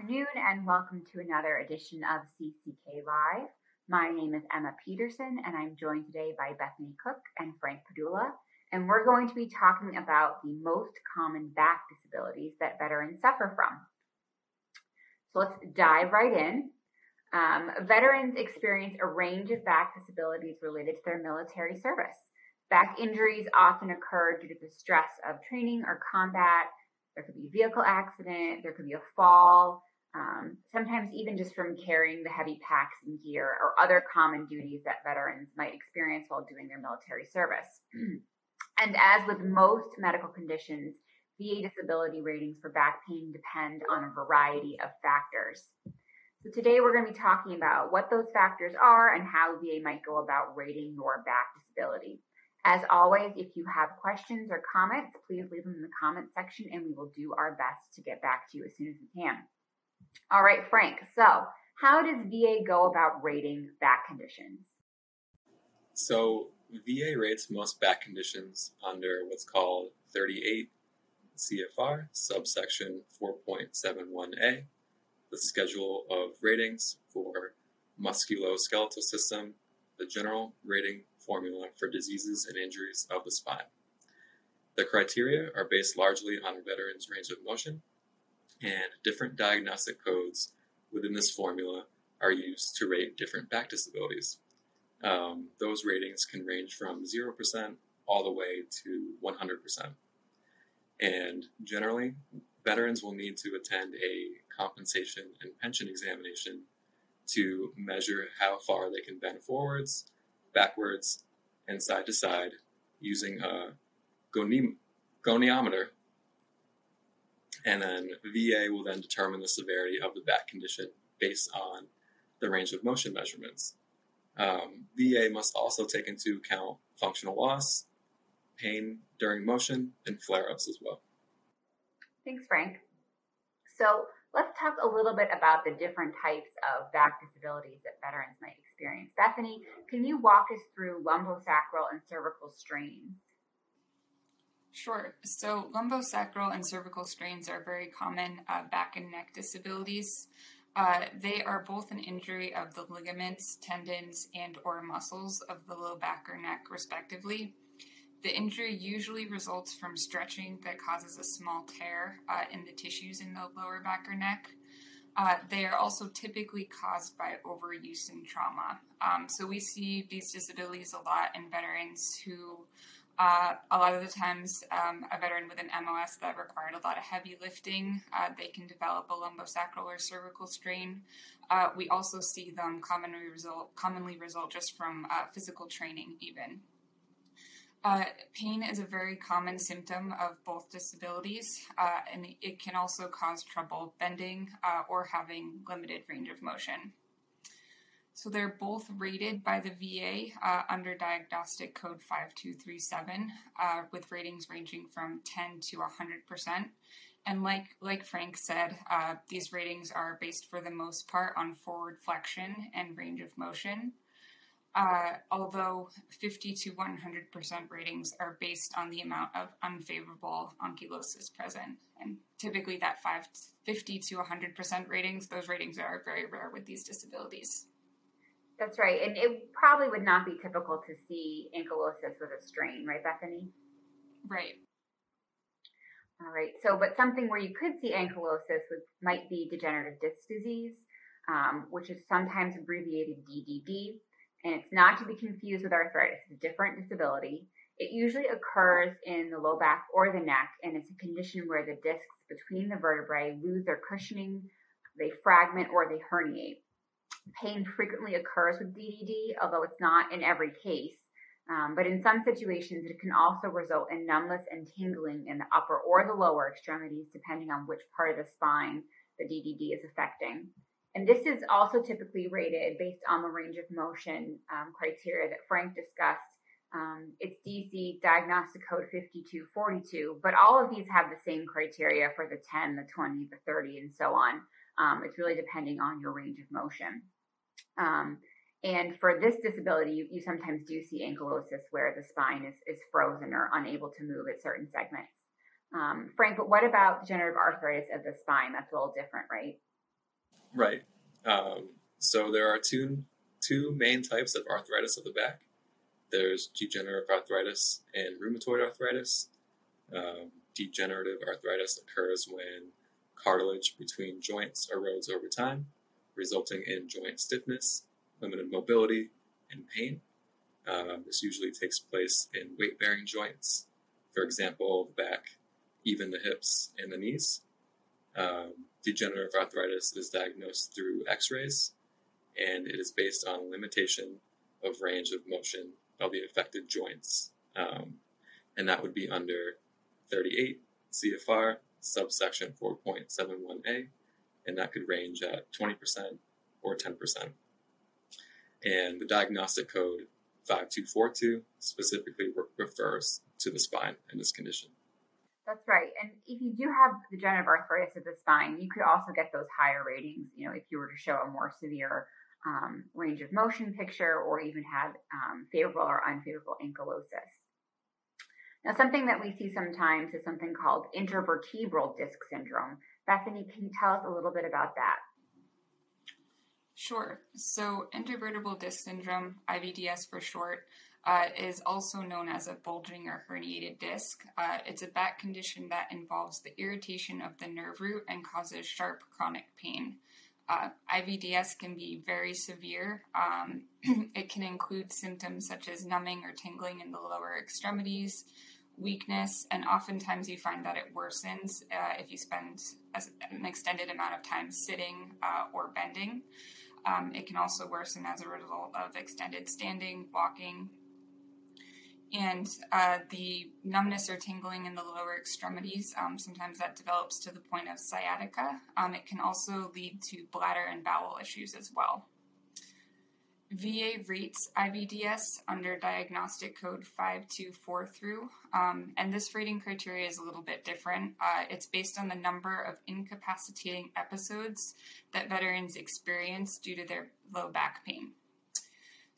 afternoon and welcome to another edition of CCK Live. My name is Emma Peterson and I'm joined today by Bethany Cook and Frank Padula. And we're going to be talking about the most common back disabilities that veterans suffer from. So let's dive right in. Um, veterans experience a range of back disabilities related to their military service. Back injuries often occur due to the stress of training or combat, there could be a vehicle accident, there could be a fall, um, sometimes even just from carrying the heavy packs and gear or other common duties that veterans might experience while doing their military service. and as with most medical conditions, VA disability ratings for back pain depend on a variety of factors. So today we're going to be talking about what those factors are and how VA might go about rating your back disability. As always, if you have questions or comments, please leave them in the comment section and we will do our best to get back to you as soon as we can. All right, Frank. So, how does VA go about rating back conditions? So, VA rates most back conditions under what's called 38 CFR, subsection 4.71a, the schedule of ratings for musculoskeletal system, the general rating formula for diseases and injuries of the spine. The criteria are based largely on a veteran's range of motion, and different diagnostic codes within this formula are used to rate different back disabilities. Um, those ratings can range from 0% all the way to 100%. And generally, veterans will need to attend a compensation and pension examination to measure how far they can bend forwards backwards, and side to side using a goniometer. And then VA will then determine the severity of the back condition based on the range of motion measurements. Um, VA must also take into account functional loss, pain during motion, and flare ups as well. Thanks, Frank. So let's talk a little bit about the different types of back disabilities that veterans might experience. Bethany, can you walk us through lumbosacral and cervical strains? Sure. So, lumbosacral and cervical strains are very common uh, back and neck disabilities. Uh, they are both an injury of the ligaments, tendons, and or muscles of the low back or neck, respectively. The injury usually results from stretching that causes a small tear uh, in the tissues in the lower back or neck. Uh, they are also typically caused by overuse and trauma. Um, so we see these disabilities a lot in veterans who, uh, a lot of the times, um, a veteran with an MOS that required a lot of heavy lifting, uh, they can develop a lumbosacral or cervical strain. Uh, we also see them commonly result commonly result just from uh, physical training, even. Uh, pain is a very common symptom of both disabilities, uh, and it can also cause trouble bending uh, or having limited range of motion. So they're both rated by the VA uh, under Diagnostic Code 5237, uh, with ratings ranging from 10 to 100%. And like like Frank said, uh, these ratings are based for the most part on forward flexion and range of motion. Uh, although 50 to 100% ratings are based on the amount of unfavorable ankylosis present. And typically, that five, 50 to 100% ratings, those ratings are very rare with these disabilities. That's right. And it probably would not be typical to see ankylosis with a strain, right, Bethany? Right. All right. So, but something where you could see ankylosis would, might be degenerative disc disease, um, which is sometimes abbreviated DDD and it's not to be confused with arthritis. It's a different disability. It usually occurs in the low back or the neck, and it's a condition where the discs between the vertebrae lose their cushioning, they fragment, or they herniate. Pain frequently occurs with DDD, although it's not in every case. Um, but in some situations, it can also result in numbness and tingling in the upper or the lower extremities, depending on which part of the spine the DDD is affecting. And this is also typically rated based on the range of motion um, criteria that Frank discussed. Um, it's DC Diagnostic Code 5242, but all of these have the same criteria for the 10, the 20, the 30, and so on. Um, it's really depending on your range of motion. Um, and for this disability, you, you, sometimes do see ankylosis where the spine is, is frozen or unable to move at certain segments. Um, Frank, but what about degenerative arthritis of the spine? That's a little different, right? Right. Um, so there are two two main types of arthritis of the back. There's degenerative arthritis and rheumatoid arthritis. Um, degenerative arthritis occurs when cartilage between joints erodes over time, resulting in joint stiffness, limited mobility, and pain. Um, this usually takes place in weight bearing joints, for example, the back, even the hips and the knees. Um, degenerative arthritis is diagnosed through x rays, and it is based on limitation of range of motion of the affected joints. Um, and that would be under 38 CFR, subsection 4.71a, and that could range at 20% or 10%. And the diagnostic code 5242 specifically re- refers to the spine in this condition. That's right. And if you do have degenerative arthritis of the spine, you could also get those higher ratings, you know, if you were to show a more severe um, range of motion picture or even have um, favorable or unfavorable ankylosis. Now, something that we see sometimes is something called intervertebral disc syndrome. Bethany, can you tell us a little bit about that? Sure. So, intervertebral disc syndrome, IVDS for short, uh, is also known as a bulging or herniated disc. Uh, it's a back condition that involves the irritation of the nerve root and causes sharp chronic pain. Uh, IVDS can be very severe. Um, it can include symptoms such as numbing or tingling in the lower extremities, weakness, and oftentimes you find that it worsens uh, if you spend an extended amount of time sitting uh, or bending. Um, it can also worsen as a result of extended standing, walking, and uh, the numbness or tingling in the lower extremities, um, sometimes that develops to the point of sciatica. Um, it can also lead to bladder and bowel issues as well. VA rates IVDS under diagnostic code 524 through, um, and this rating criteria is a little bit different. Uh, it's based on the number of incapacitating episodes that veterans experience due to their low back pain.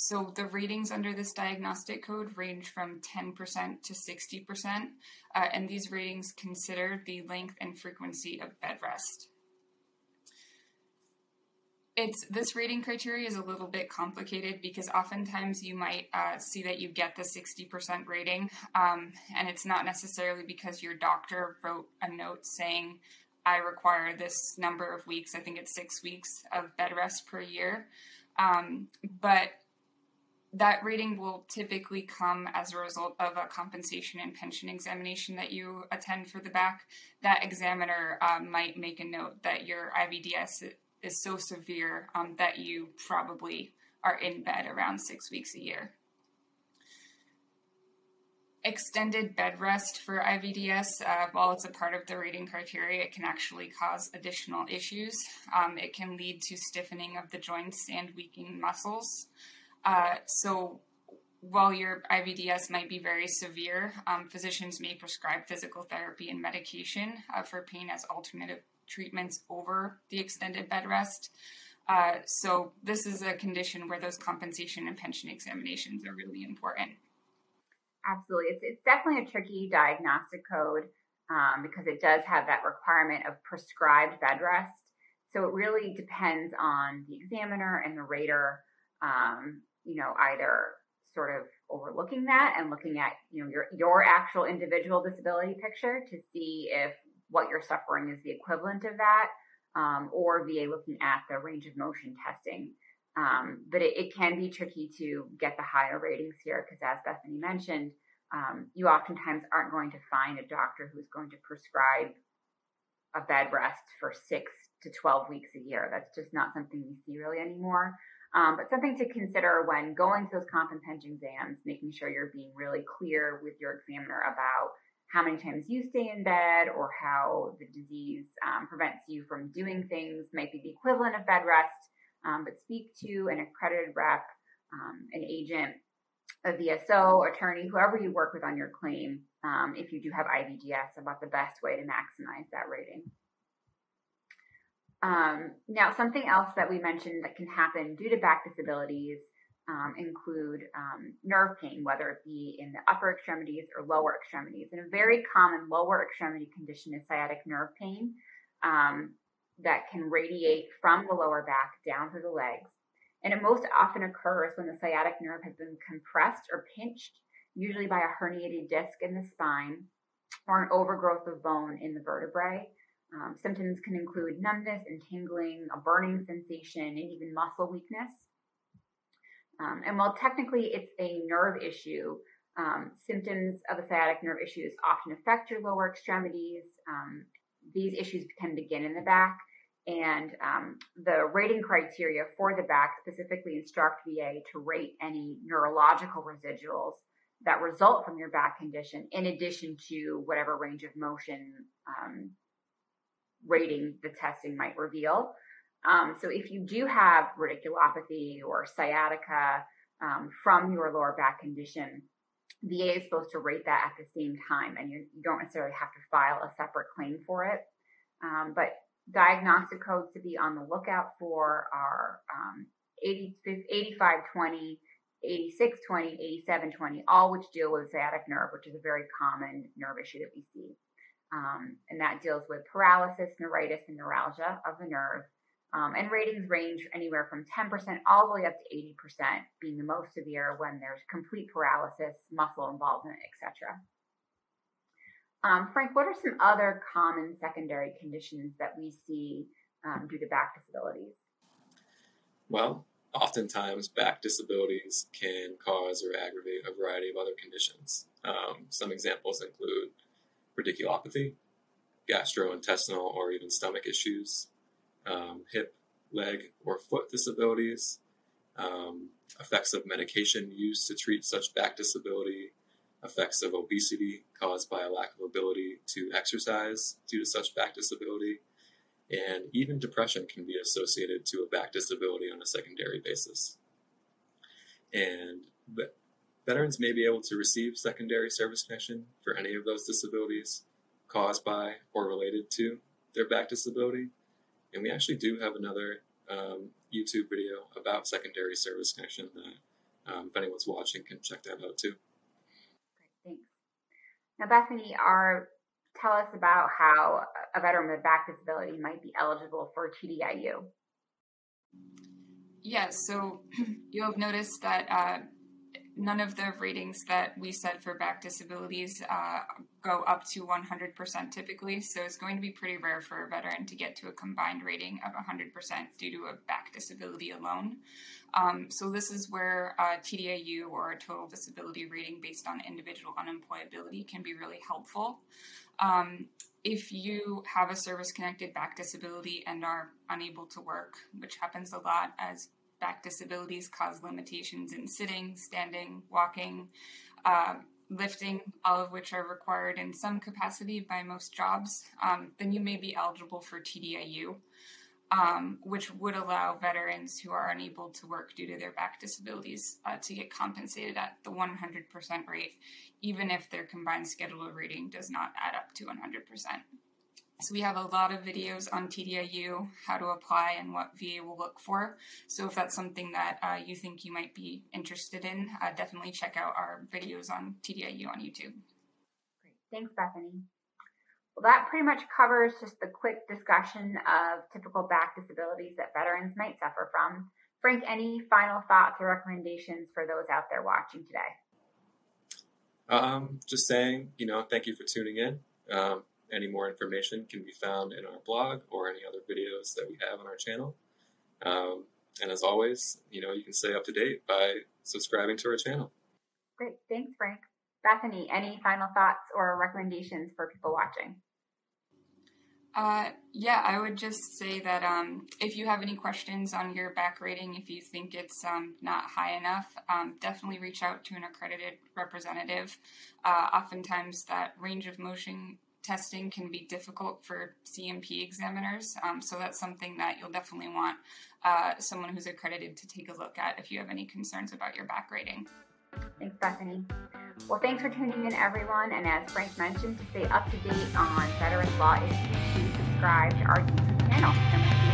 So the ratings under this diagnostic code range from 10% to 60%, uh, and these ratings consider the length and frequency of bed rest. It's this rating criteria is a little bit complicated because oftentimes you might uh, see that you get the 60% rating, um, and it's not necessarily because your doctor wrote a note saying, I require this number of weeks, I think it's six weeks of bed rest per year. Um, but that rating will typically come as a result of a compensation and pension examination that you attend for the back. That examiner um, might make a note that your IVDS is so severe um, that you probably are in bed around six weeks a year. Extended bed rest for IVDS, uh, while it's a part of the rating criteria, it can actually cause additional issues. Um, it can lead to stiffening of the joints and weakening muscles. Uh, so while your IVDS might be very severe, um, physicians may prescribe physical therapy and medication uh, for pain as alternative treatments over the extended bed rest. Uh, so this is a condition where those compensation and pension examinations are really important. Absolutely, it's it's definitely a tricky diagnostic code um, because it does have that requirement of prescribed bed rest. So it really depends on the examiner and the rater um, you know, either sort of overlooking that and looking at, you know, your, your actual individual disability picture to see if what you're suffering is the equivalent of that, um, or VA looking at the range of motion testing. Um, but it, it, can be tricky to get the higher ratings here because, as Bethany mentioned, um, you oftentimes aren't going to find a doctor who's going to prescribe a bed rest for six to 12 weeks a year. That's just not something we see really anymore. Um, but something to consider when going to those compensation exams, making sure you're being really clear with your examiner about how many times you stay in bed or how the disease um, prevents you from doing things might be the equivalent of bed rest. Um, but speak to an accredited rep, um, an agent, a VSO, attorney, whoever you work with on your claim, um, if you do have IVDS, about the best way to maximize that rating. Um, now, something else that we mentioned that can happen due to back disabilities um, include um, nerve pain, whether it be in the upper extremities or lower extremities. And a very common lower extremity condition is sciatic nerve pain. Um, that can radiate from the lower back down through the legs. And it most often occurs when the sciatic nerve has been compressed or pinched, usually by a herniated disc in the spine or an overgrowth of bone in the vertebrae. Um, symptoms can include numbness and tingling, a burning sensation, and even muscle weakness. Um, and while technically it's a nerve issue, um, symptoms of a sciatic nerve issues often affect your lower extremities. Um, these issues can begin in the back, and um, the rating criteria for the back specifically instruct VA to rate any neurological residuals that result from your back condition, in addition to whatever range of motion um, rating the testing might reveal. Um, so if you do have radiculopathy or sciatica um, from your lower back condition, VA is supposed to rate that at the same time, and you, you don't necessarily have to file a separate claim for it. Um, but diagnostic codes to be on the lookout for are um, 80, 8520, 8620, 8720, all which deal with sciatic nerve, which is a very common nerve issue that we see. Um, and that deals with paralysis, neuritis, and neuralgia of the nerve. Um, and ratings range anywhere from 10% all the way up to 80%, being the most severe when there's complete paralysis, muscle involvement, etc. Um, Frank, what are some other common secondary conditions that we see um, due to back disabilities? Well, oftentimes back disabilities can cause or aggravate a variety of other conditions. Um, some examples include radiculopathy, gastrointestinal or even stomach issues, um, hip, leg, or foot disabilities, um, effects of medication used to treat such back disability, effects of obesity caused by a lack of ability to exercise due to such back disability, and even depression can be associated to a back disability on a secondary basis. And veterans may be able to receive secondary service connection for any of those disabilities caused by or related to their back disability. And we actually do have another um, YouTube video about secondary service connection that, um, if anyone's watching, can check that out too. Great, thanks. Now, Bethany, our tell us about how a veteran with back disability might be eligible for TDIU. Yes, so you'll have noticed that uh, none of the ratings that we set for back disabilities uh, go up to 100% typically. So it's going to be pretty rare for a veteran to get to a combined rating of 100% due to a back disability alone. Um, so this is where uh, TDIU or a total disability rating based on individual unemployability can be really helpful. Um, if you have a service connected back disability and are unable to work, which happens a lot as back disabilities cause limitations in sitting, standing, walking, uh, lifting, all of which are required in some capacity by most jobs, um, then you may be eligible for TDIU, um, which would allow veterans who are unable to work due to their back disabilities uh, to get compensated at the 100% rate, even if their combined schedule rating does not add up to 100%. So we have a lot of videos on TDIU, how to apply, and what VA will look for. So if that's something that uh, you think you might be interested in, uh, definitely check out our videos on TDIU on YouTube. Great, thanks, Bethany. Well, that pretty much covers just the quick discussion of typical back disabilities that veterans might suffer from. Frank, any final thoughts or recommendations for those out there watching today? Um, just saying, you know, thank you for tuning in. Um, any more information can be found in our blog or any other videos that we have on our channel. Um, and as always, you know, you can stay up to date by subscribing to our channel. Great. Thanks, Frank. Bethany, any final thoughts or recommendations for people watching? Uh, yeah, I would just say that um, if you have any questions on your back rating, if you think it's um, not high enough, um, definitely reach out to an accredited representative. Uh, oftentimes, that range of motion testing can be difficult for C&P examiners. Um, so that's something that you'll definitely want uh, someone who's accredited to take a look at if you have any concerns about your back rating. Thanks, Bethany. Well, thanks for tuning in, everyone. And as Frank mentioned, to stay up to date on veterans law issues, subscribe to our YouTube channel.